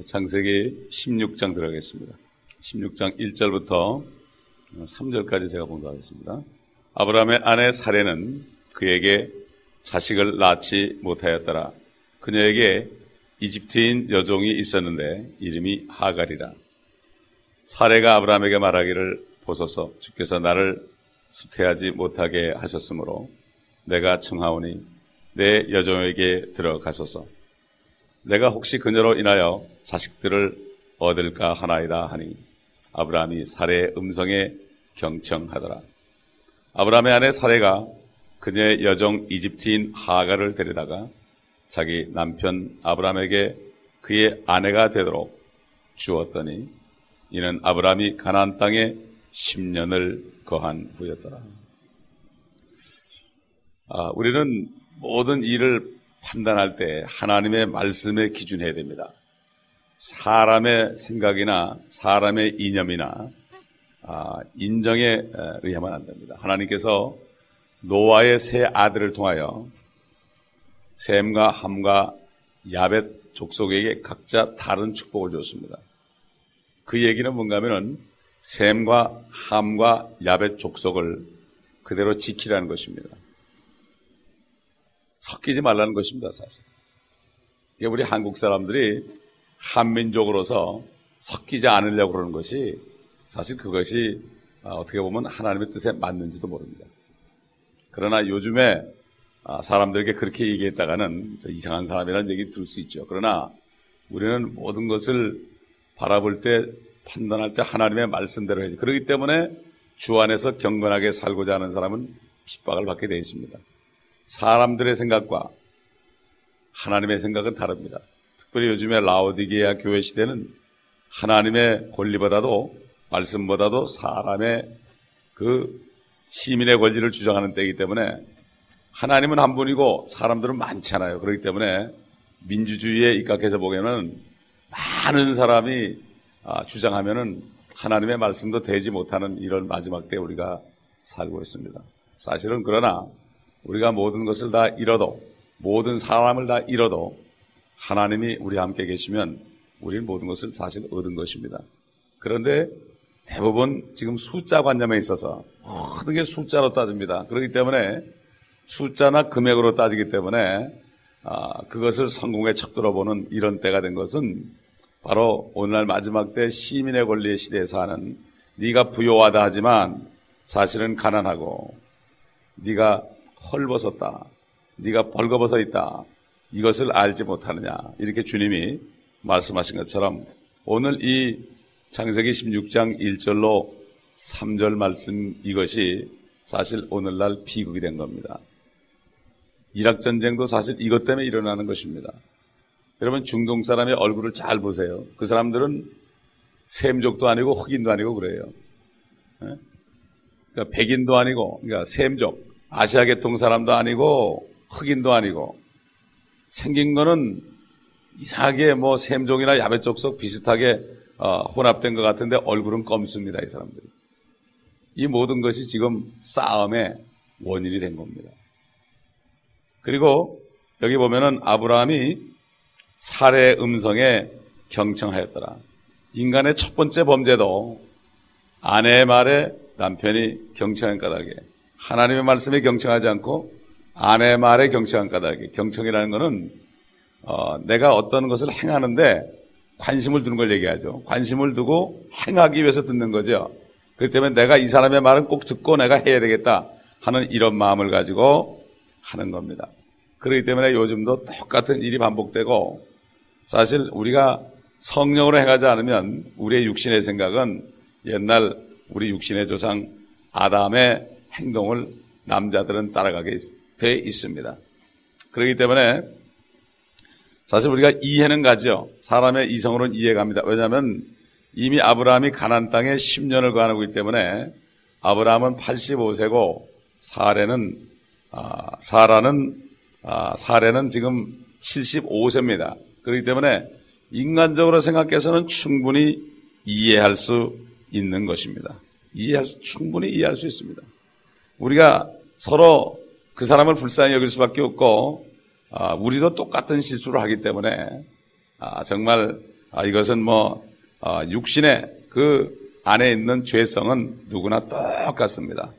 창세기 16장 들어가겠습니다. 16장 1절부터 3절까지 제가 봉독하겠습니다. 아브라함의 아내 사례는 그에게 자식을 낳지 못하였더라. 그녀에게 이집트인 여종이 있었는데 이름이 하갈이라. 사례가 아브라함에게 말하기를 보소서 주께서 나를 수태하지 못하게 하셨으므로 내가 청하오니 내 여종에게 들어가소서. 내가 혹시 그녀로 인하여 자식들을 얻을까 하나이다 하니 아브라함이 사례의 음성에 경청하더라. 아브라함의 아내 사례가 그녀의 여종 이집트인 하가를 데려다가 자기 남편 아브라함에게 그의 아내가 되도록 주었더니 이는 아브라함이 가나안 땅에 10년을 거한 후였더라. 아, 우리는 모든 일을 판단할 때 하나님의 말씀에 기준해야 됩니다. 사람의 생각이나 사람의 이념이나 아, 인정에 의하면 안 됩니다. 하나님께서 노아의 세 아들을 통하여 샘과 함과 야벳 족속에게 각자 다른 축복을 줬습니다. 그 얘기는 뭔가 하면은 샘과 함과 야벳 족속을 그대로 지키라는 것입니다. 섞이지 말라는 것입니다, 사실. 이게 우리 한국 사람들이 한민족으로서 섞이지 않으려고 그러는 것이 사실 그것이 아, 어떻게 보면 하나님의 뜻에 맞는지도 모릅니다. 그러나 요즘에 아, 사람들에게 그렇게 얘기했다가는 이상한 사람이라는 얘기 들을 수 있죠. 그러나 우리는 모든 것을 바라볼 때 판단할 때 하나님의 말씀대로 해야지. 그렇기 때문에 주 안에서 경건하게 살고자 하는 사람은 핍박을 받게 되어 있습니다. 사람들의 생각과 하나님의 생각은 다릅니다. 특별히 요즘에 라오디게아 교회 시대는 하나님의 권리보다도 말씀보다도 사람의 그 시민의 권리를 주장하는 때이기 때문에 하나님은 한 분이고 사람들은 많잖아요. 그렇기 때문에 민주주의에 입각해서 보기에는 많은 사람이 아, 주장하면은 하나님의 말씀도 되지 못하는 이런 마지막 때 우리가 살고 있습니다. 사실은 그러나 우리가 모든 것을 다 잃어도 모든 사람을 다 잃어도 하나님이 우리 함께 계시면 우리는 모든 것을 사실 얻은 것입니다. 그런데 대부분 지금 숫자 관념에 있어서 모든 게 숫자로 따집니다. 그렇기 때문에 숫자나 금액으로 따지기 때문에 아, 그것을 성공의 척도로 보는 이런 때가 된 것은 바로 오늘날 마지막 때 시민의 권리의 시대에 사는 네가 부요하다 하지만 사실은 가난하고 네가 헐벗었다. 네가 벌거벗어 있다. 이것을 알지 못하느냐. 이렇게 주님이 말씀하신 것처럼 오늘 이 창세기 16장 1절로 3절 말씀 이것이 사실 오늘날 비극이 된 겁니다. 이락 전쟁도 사실 이것 때문에 일어나는 것입니다. 여러분 중동 사람의 얼굴을 잘 보세요. 그 사람들은 샘족도 아니고 흑인도 아니고 그래요. 예? 그러니까 백인도 아니고 그러니까 샘족 아시아 계통 사람도 아니고 흑인도 아니고 생긴 거는 이상하게 뭐 샘종이나 야베족속 비슷하게 어, 혼합된 것 같은데 얼굴은 검습니다 이 사람들이. 이 모든 것이 지금 싸움의 원인이 된 겁니다. 그리고 여기 보면은 아브라함이 살해 음성에 경청하였더라. 인간의 첫 번째 범죄도 아내의 말에 남편이 경청한 까닭에 하나님의 말씀에 경청하지 않고 아내 말에 경청한 까닭에 경청이라는 것은 어, 내가 어떤 것을 행하는데 관심을 두는 걸 얘기하죠. 관심을 두고 행하기 위해서 듣는 거죠. 그렇기 때문에 내가 이 사람의 말은 꼭 듣고 내가 해야 되겠다 하는 이런 마음을 가지고 하는 겁니다. 그렇기 때문에 요즘도 똑같은 일이 반복되고 사실 우리가 성령으로 행하지 않으면 우리의 육신의 생각은 옛날 우리 육신의 조상 아담의 행동을 남자들은 따라가게 돼 있습니다. 그렇기 때문에 사실 우리가 이해는 가죠. 사람의 이성으로는 이해갑니다. 왜냐하면 이미 아브라함이 가난 땅에 10년을 거하고 있기 때문에 아브라함은 85세고 사례는 아, 사라는 아, 사례는 지금 75세입니다. 그렇기 때문에 인간적으로 생각해서는 충분히 이해할 수 있는 것입니다. 이해할 수, 충분히 이해할 수 있습니다. 우리가 서로 그 사람을 불쌍히 여길 수밖에 없고 아, 우리도 똑같은 실수를 하기 때문에 아, 정말 아, 이것은 뭐 아, 육신의 그 안에 있는 죄성은 누구나 똑같습니다.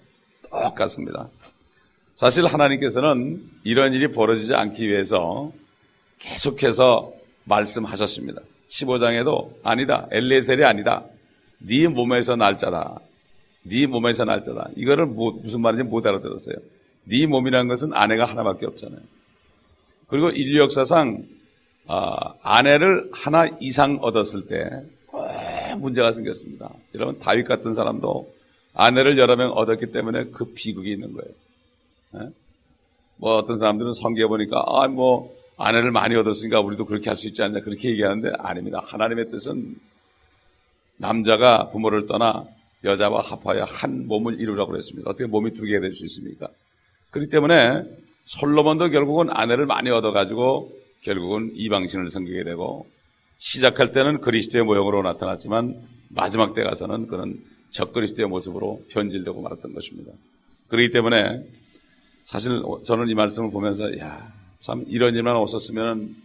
똑같습니다. 사실 하나님께서는 이런 일이 벌어지지 않기 위해서 계속해서 말씀하셨습니다. 15장에도 아니다. 엘레셀이 아니다. 네 몸에서 날짜다. 네 몸에서 날짜다. 이거를 뭐, 무슨 말인지 못 알아들었어요. 네 몸이라는 것은 아내가 하나밖에 없잖아요. 그리고 인류 역사상 아, 아내를 하나 이상 얻었을 때 문제가 생겼습니다. 여러분 다윗 같은 사람도 아내를 여러 명 얻었기 때문에 그 비극이 있는 거예요. 네? 뭐 어떤 사람들은 성경에 보니까 아 뭐 아내를 많이 얻었으니까 우리도 그렇게 할 수 있지 않냐 그렇게 얘기하는데 아닙니다. 하나님의 뜻은 남자가 부모를 떠나 여자와 합하여 한 몸을 이루라고 그랬습니다. 어떻게 몸이 두 개가 될 수 있습니까? 그렇기 때문에 솔로몬도 결국은 아내를 많이 얻어가지고 결국은 이방신을 섬기게 되고 시작할 때는 그리스도의 모형으로 나타났지만 마지막 때 가서는 그는 적그리스도의 모습으로 변질되고 말았던 것입니다. 그렇기 때문에 사실 저는 이 말씀을 보면서 야, 참 이런 일만 없었으면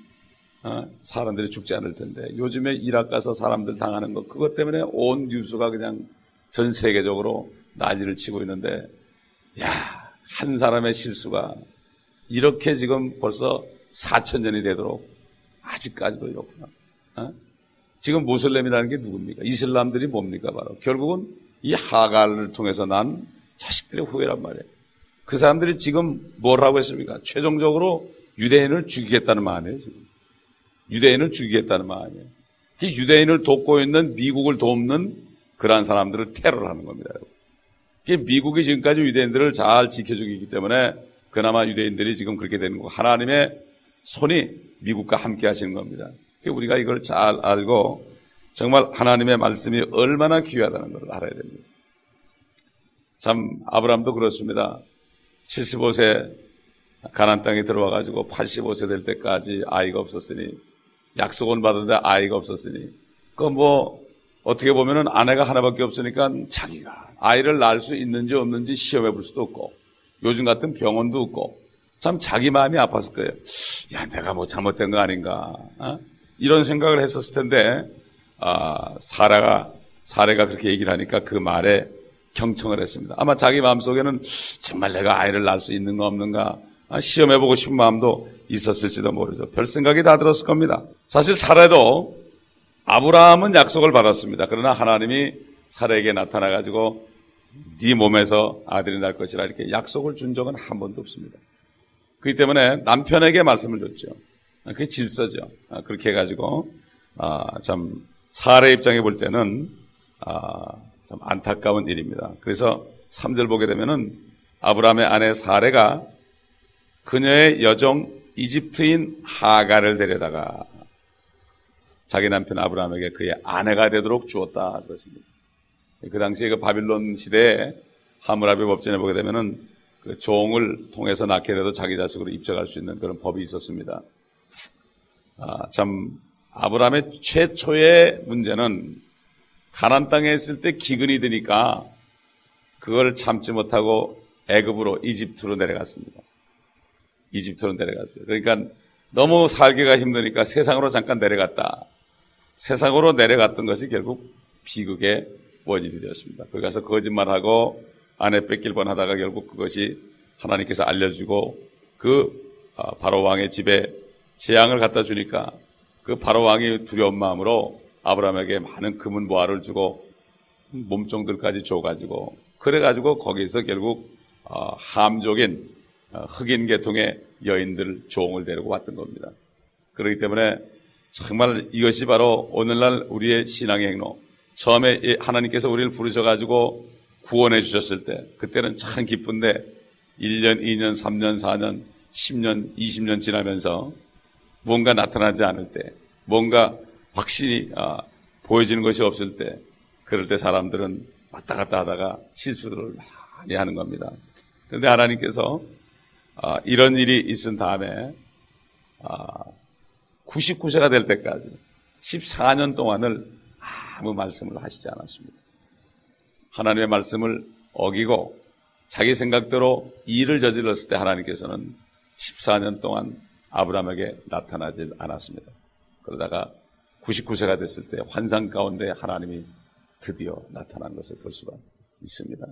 어, 사람들이 죽지 않을 텐데 요즘에 가서 사람들 당하는 것 그것 때문에 온 뉴스가 그냥 전 세계적으로 난리를 치고 있는데 야, 한 사람의 실수가 이렇게 지금 벌써 4천 년이 되도록 아직까지도 이렇구나. 어? 지금 무슬림이라는 게 누굽니까? 이슬람들이 뭡니까? 바로 결국은 이 하갈을 통해서 난 자식들의 후예란 말이에요. 그 사람들이 지금 뭐라고 했습니까? 최종적으로 유대인을 죽이겠다는 마음이에요. 지금. 유대인을 죽이겠다는 마음이에요. 이 유대인을 돕고 있는 미국을 돕는 그러한 사람들을 테러하는 겁니다. 미국이 지금까지 유대인들을 잘 지켜주기 때문에 그나마 유대인들이 지금 그렇게 되는 거고 하나님의 손이 미국과 함께 하시는 겁니다. 우리가 이걸 잘 알고 정말 하나님의 말씀이 얼마나 귀하다는 것을 알아야 됩니다. 참 아브라함도 그렇습니다. 75세 가난 땅에 들어와 가지고 85세 될 때까지 아이가 없었으니 약속은 받았는데 아이가 없었으니 그뭐 어떻게 보면은 아내가 하나밖에 없으니까 자기가 아이를 낳을 수 있는지 없는지 시험해 볼 수도 없고 요즘 같은 병원도 없고 참 자기 마음이 아팠을 거예요. 야, 내가 뭐 잘못된 거 아닌가. 어? 이런 생각을 했었을 텐데, 아, 사라가, 사례가 그렇게 얘기를 하니까 그 말에 경청을 했습니다. 아마 자기 마음속에는 정말 내가 아이를 낳을 수 있는가 없는가 아, 시험해보고 싶은 마음도 있었을지도 모르죠. 별 생각이 다 들었을 겁니다. 사실 사례도 아브라함은 약속을 받았습니다. 그러나 하나님이 사례에게 나타나 가지고 네 몸에서 아들이 날 것이라 이렇게 약속을 준 적은 한 번도 없습니다. 그렇기 때문에 남편에게 말씀을 줬죠. 그게 질서죠. 아, 그렇게 해가지고 아, 참 사례 입장에 볼 때는 아, 참 안타까운 일입니다. 그래서 3절 보게 되면은 아브라함의 아내 사례가 그녀의 여종 이집트인 하가를 데려다가 자기 남편 아브라함에게 그의 아내가 되도록 주었다 그렇습니다. 그 당시에 그 바빌론 시대에 하무라비 법전에 보게 되면은 그 종을 통해서 낳게 돼도 자기 자식으로 입적할 수 있는 그런 법이 있었습니다. 아, 참 아브라함의 최초의 문제는 가난 땅에 있을 때 기근이 드니까 그걸 참지 못하고 애굽으로 이집트로 내려갔습니다. 이집트로 내려갔어요. 그러니까 너무 살기가 힘드니까 세상으로 잠깐 내려갔다. 세상으로 내려갔던 것이 결국 비극의 원인이 되었습니다. 거기 가서 거짓말하고 아내 뺏길 뻔하다가 결국 그것이 하나님께서 알려주고 그 아, 바로 왕의 집에 재앙을 갖다 주니까 그 바로 왕이 두려운 마음으로 아브라함에게 많은 금은 보화를 주고 몸종들까지 줘가지고 그래가지고 거기서 결국 아, 함족인 아, 흑인 계통의 여인들 종을 데리고 왔던 겁니다. 그렇기 때문에 정말 이것이 바로 오늘날 우리의 신앙의 행로. 처음에 하나님께서 우리를 부르셔가지고 구원해 주셨을 때 그때는 참 기쁜데 1년, 2년, 3년, 4년, 10년, 20년 지나면서 뭔가 나타나지 않을 때 뭔가 확실히 아, 보여지는 것이 없을 때 그럴 때 사람들은 왔다 갔다 하다가 실수를 많이 하는 겁니다. 그런데 하나님께서 아, 이런 일이 있은 다음에 아, 99세가 될 때까지 14년 동안을 아무 말씀을 하시지 않았습니다. 하나님의 말씀을 어기고 자기 생각대로 일을 저질렀을 때 하나님께서는 14년 동안 아브라함에게 나타나질 않았습니다. 그러다가 99세가 됐을 때 환상 가운데 하나님이 드디어 나타난 것을 볼 수가 있습니다.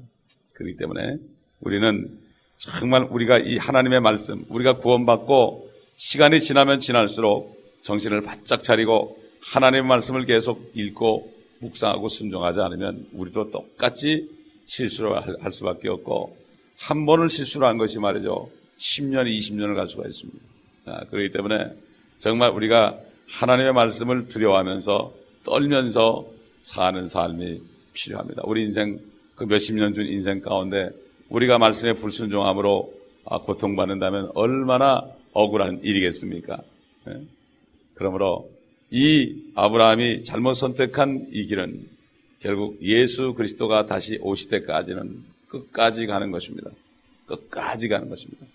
그렇기 때문에 우리는 정말 우리가 이 하나님의 말씀, 우리가 구원받고 시간이 지나면 지날수록 정신을 바짝 차리고 하나님의 말씀을 계속 읽고 묵상하고 순종하지 않으면 우리도 똑같이 실수를 할 수밖에 없고 한 번을 실수를 한 것이 말이죠. 10년, 20년을 갈 수가 있습니다. 아, 그렇기 때문에 정말 우리가 하나님의 말씀을 두려워하면서 떨면서 사는 삶이 필요합니다. 우리 인생 그 몇십 년 준 인생 가운데 우리가 말씀에 불순종함으로 아, 고통받는다면 얼마나 억울한 일이겠습니까? 예? 그러므로 이 아브라함이 잘못 선택한 이 길은 결국 예수 그리스도가 다시 오실 때까지는 끝까지 가는 것입니다. 끝까지 가는 것입니다.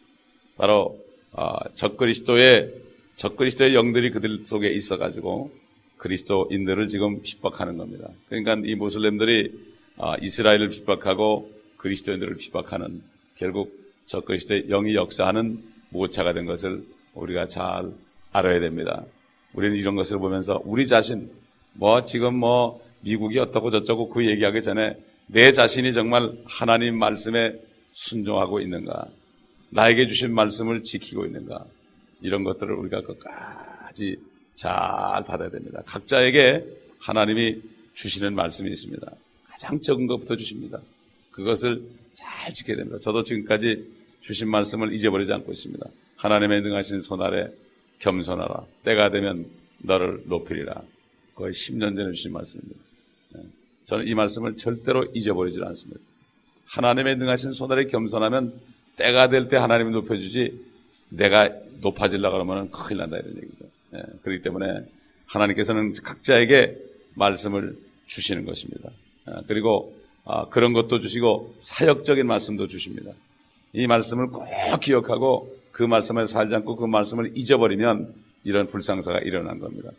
바로 아, 적그리스도의 적그리스도의 영들이 그들 속에 있어 가지고 그리스도인들을 지금 핍박하는 겁니다. 그러니까 이 모슬렘들이 아, 이스라엘을 핍박하고 그리스도인들을 핍박하는 결국 적그리스도의 영이 역사하는 모차가 된 것을 우리가 잘 알아야 됩니다. 우리는 이런 것을 보면서 우리 자신 뭐 지금 뭐 미국이 어떻고 저쩌고 그 얘기하기 전에 내 자신이 정말 하나님 말씀에 순종하고 있는가 나에게 주신 말씀을 지키고 있는가 이런 것들을 우리가 끝까지 잘 받아야 됩니다. 각자에게 하나님이 주시는 말씀이 있습니다. 가장 적은 것부터 주십니다. 그것을 잘 지켜야 됩니다. 저도 지금까지 주신 말씀을 잊어버리지 않고 있습니다. 하나님의 능하신 손 아래 겸손하라. 때가 되면 너를 높이리라. 거의 10년 전에 주신 말씀입니다. 네. 저는 이 말씀을 절대로 잊어버리지 않습니다. 하나님의 능하신 손 아래 겸손하면 때가 될 때 하나님이 높여주지 내가 높아질라 그러면 큰일 난다 이런 얘기죠. 네. 그렇기 때문에 하나님께서는 각자에게 말씀을 주시는 것입니다. 네. 그리고 아, 그런 것도 주시고 사역적인 말씀도 주십니다. 이 말씀을 꼭 기억하고 그 말씀을 살지 않고 그 말씀을 잊어버리면 이런 불상사가 일어난 겁니다.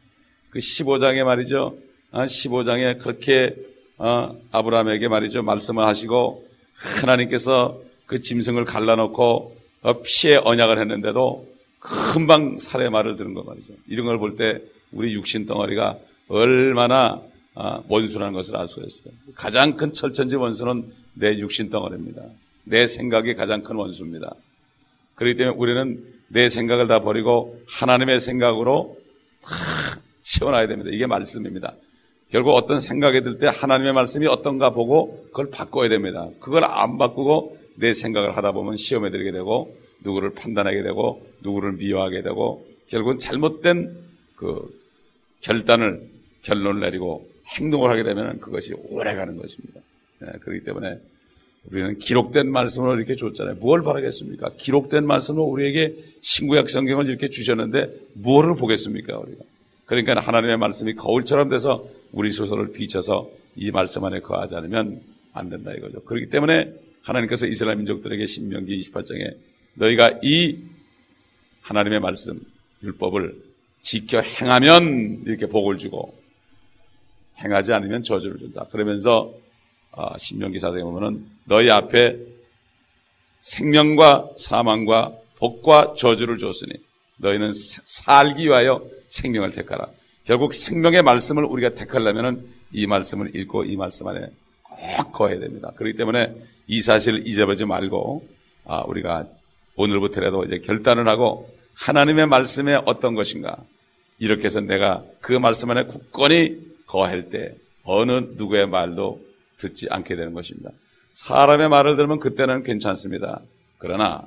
그 15장에 말이죠. 15장에 아, 그렇게 어, 아브라함에게 말이죠. 말씀을 하시고 하나님께서 그 짐승을 갈라놓고 어, 피해 언약을 했는데도 금방 살해 말을 들은 거 말이죠. 이런 걸 볼 때 우리 육신 덩어리가 얼마나 아, 원수라는 것을 알 수가 있어요. 가장 큰 철천지 원수는 내 육신 덩어리입니다. 내 생각이 가장 큰 원수입니다. 그렇기 때문에 우리는 내 생각을 다 버리고 하나님의 생각으로 채워놔야 됩니다. 이게 말씀입니다. 결국 어떤 생각이 들 때 하나님의 말씀이 어떤가 보고 그걸 바꿔야 됩니다. 그걸 안 바꾸고 내 생각을 하다 보면 시험에 들게 되고 누구를 판단하게 되고 누구를 미워하게 되고 결국은 잘못된 그 결단을 결론을 내리고 행동을 하게 되면 그것이 오래 가는 것입니다. 네, 그렇기 때문에 우리는 기록된 말씀을 이렇게 줬잖아요. 무엇을 바라겠습니까? 기록된 말씀을 우리에게 신구약 성경을 이렇게 주셨는데 무엇을 보겠습니까, 우리가? 그러니까 하나님의 말씀이 거울처럼 돼서 우리 소설을 비춰서 이 말씀 안에 거하지 않으면 안 된다 이거죠. 그렇기 때문에 하나님께서 이스라엘 민족들에게 신명기 28장에 너희가 이 하나님의 말씀, 율법을 지켜 행하면 이렇게 복을 주고 행하지 않으면 저주를 준다. 그러면서 아, 신명기 사장에 보면은 너희 앞에 생명과 사망과 복과 저주를 줬으니 너희는 살기 위하여 생명을 택하라. 결국 생명의 말씀을 우리가 택하려면은 이 말씀을 읽고 이 말씀 안에 꼭 거해야 됩니다. 그렇기 때문에 이 사실을 잊어버리지 말고 아, 우리가 오늘부터라도 이제 결단을 하고 하나님의 말씀에 어떤 것인가 이렇게 해서 내가 그 말씀 안에 굳건히 거할 때 어느 누구의 말도 듣지 않게 되는 것입니다. 사람의 말을 들으면 그때는 괜찮습니다. 그러나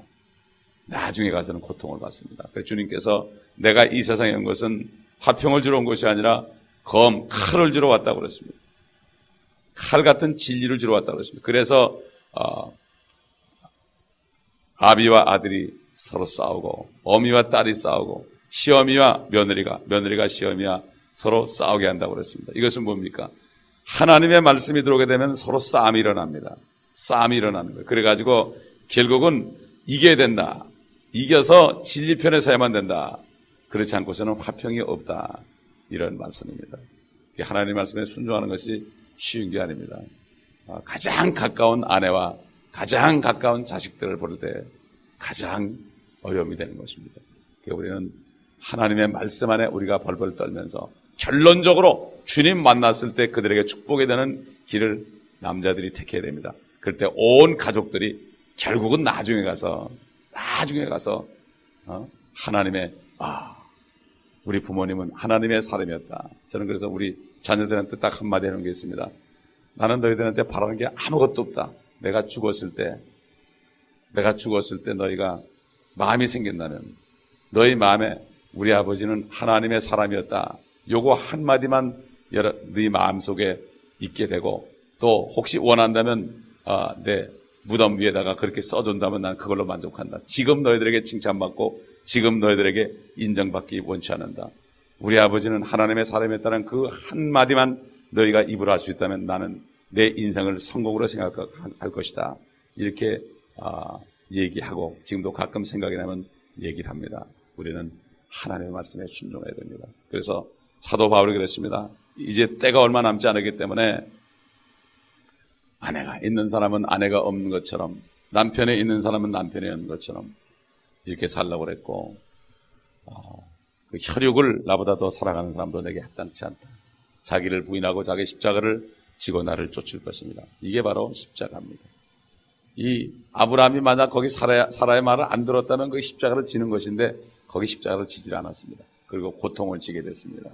나중에 가서는 고통을 받습니다. 그래서 주님께서 내가 이 세상에 온 것은 화평을 주러 온 것이 아니라 검, 칼을 주러 왔다고 그랬습니다. 칼 같은 진리를 주러 왔다고 그랬습니다. 그래서 어, 아비와 아들이 서로 싸우고 어미와 딸이 싸우고 시어미와 며느리가 며느리가 시어미와 서로 싸우게 한다고 그랬습니다. 이것은 뭡니까? 하나님의 말씀이 들어오게 되면 서로 싸움이 일어납니다. 싸움이 일어나는 거예요. 그래가지고 결국은 이겨야 된다. 이겨서 진리 편에 서야만 된다. 그렇지 않고서는 화평이 없다. 이런 말씀입니다. 하나님 말씀에 순종하는 것이 쉬운 게 아닙니다. 아, 가장 가까운 아내와 가장 가까운 자식들을 볼때 가장 어려움이 되는 것입니다. 우리는 하나님의 말씀 안에 우리가 벌벌 떨면서 결론적으로 주님 만났을 때 그들에게 축복이 되는 길을 남자들이 택해야 됩니다. 그럴 때 온 가족들이 결국은 나중에 가서 나중에 가서 어? 하나님의 아 우리 부모님은 하나님의 사람이었다. 저는 그래서 우리 자녀들한테 딱 한마디 하는 게 있습니다. 나는 너희들한테 바라는 게 아무것도 없다. 내가 죽었을 때, 내가 죽었을 때 너희가 마음이 생긴다면 너희 마음에 우리 아버지는 하나님의 사람이었다. 요거 한마디만 여러, 너희 마음속에 있게 되고 또 혹시 원한다면 아, 내 무덤 위에다가 그렇게 써둔다면 난 그걸로 만족한다. 지금 너희들에게 칭찬받고 지금 너희들에게 인정받기 원치 않는다. 우리 아버지는 하나님의 사람이었다는 그 한마디만 너희가 입으로 할 수 있다면 나는 내 인생을 성공으로 생각할 것이다. 이렇게 아, 얘기하고 지금도 가끔 생각이 나면 얘기를 합니다. 우리는 하나님의 말씀에 순종해야 됩니다. 그래서 사도 바울이 그랬습니다. 이제 때가 얼마 남지 않았기 때문에 아내가 있는 사람은 아내가 없는 것처럼 남편에 있는 사람은 남편이 없는 것처럼 이렇게 살라고 그랬고 어, 그 혈육을 나보다 더 사랑하는 사람도 내게 합당치 않다. 자기를 부인하고 자기 십자가를 지고 나를 쫓을 것입니다. 이게 바로 십자가입니다. 이 아브라함이 만약 거기 사라의, 사라의 말을 안 들었다면 그 십자가를 지는 것인데 거기 십자가를 지질 않았습니다. 그리고 고통을 지게 됐습니다.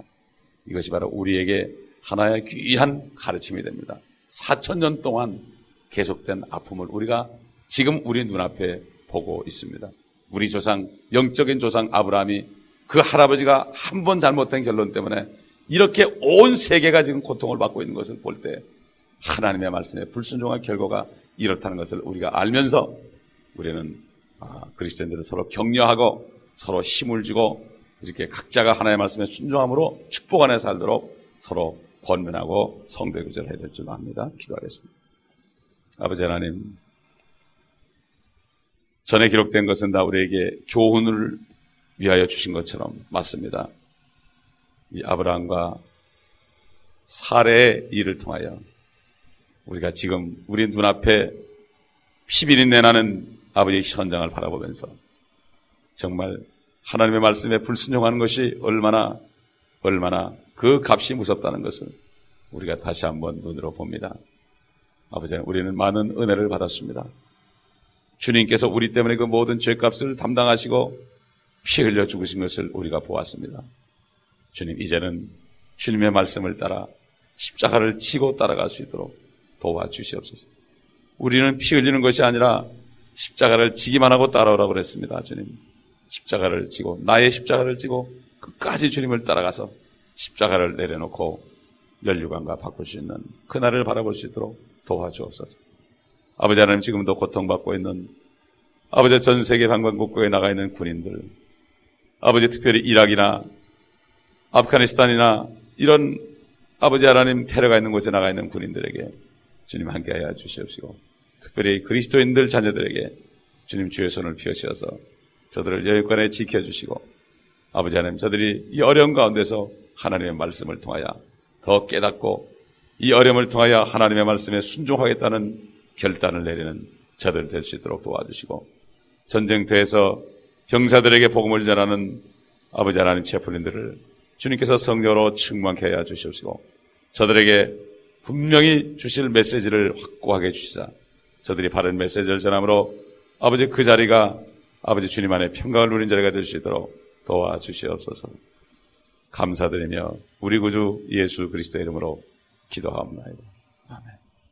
이것이 바로 우리에게 하나의 귀한 가르침이 됩니다. 4천 년 동안 계속된 아픔을 우리가 지금 우리 눈앞에 보고 있습니다. 우리 조상, 영적인 조상 아브라함이 그 할아버지가 한 번 잘못된 결론 때문에 이렇게 온 세계가 지금 고통을 받고 있는 것을 볼 때 하나님의 말씀에 불순종한 결과가 이렇다는 것을 우리가 알면서 우리는 아, 그리스도인들을 서로 격려하고 서로 힘을 주고 이렇게 각자가 하나님의 말씀에 순종함으로 축복 안에 살도록 서로 권면하고 성대 구절해야 될 줄 압니다. 기도하겠습니다. 아버지 하나님, 전에 기록된 것은 다 우리에게 교훈을 위하여 주신 것처럼 맞습니다. 이 아브라함과 사례의 일을 통하여 우리가 지금 우리 눈앞에 피비린 내 나는 아버지의 현장을 바라보면서 정말 하나님의 말씀에 불순종하는 것이 얼마나 얼마나 그 값이 무섭다는 것을 우리가 다시 한번 눈으로 봅니다. 아버지, 우리는 많은 은혜를 받았습니다. 주님께서 우리 때문에 그 모든 죄값을 담당하시고 피 흘려 죽으신 것을 우리가 보았습니다. 주님, 이제는 주님의 말씀을 따라 십자가를 치고 따라갈 수 있도록 도와주시옵소서. 우리는 피 흘리는 것이 아니라 십자가를 지기만 하고 따라오라고 그랬습니다. 주님. 십자가를 지고, 나의 십자가를 지고, 끝까지 주님을 따라가서 십자가를 내려놓고 멸류관과 바꿀 수 있는 그날을 바라볼 수 있도록 도와주옵소서. 아버지 하나님 지금도 고통받고 있는 아버지 전 세계 방방곡곡에 나가 있는 군인들, 아버지 특별히 이락이나 아프가니스탄이나 이런 아버지 하나님 테러가 있는 곳에 나가 있는 군인들에게 주님 함께하여 주시옵시고 특별히 그리스도인들 자녀들에게 주님 주의 손을 펴시어서 저들을 여유권에 지켜주시고 아버지 하나님 저들이 이 어려운 가운데서 하나님의 말씀을 통하여 더 깨닫고 이 어려움을 통하여 하나님의 말씀에 순종하겠다는 결단을 내리는 저들 될 수 있도록 도와주시고 전쟁터에서 병사들에게 복음을 전하는 아버지 하나님 체포린들을 주님께서 성녀로 충만케 하여 주시옵시고 저들에게 분명히 주실 메시지를 확고하게 주시자 저들이 바른 메시지를 전함으로 아버지 그 자리가 아버지 주님 안에 평강을 누린 자리가 될 수 있도록 도와주시옵소서. 감사드리며 우리 구주 예수 그리스도 이름으로. 아멘.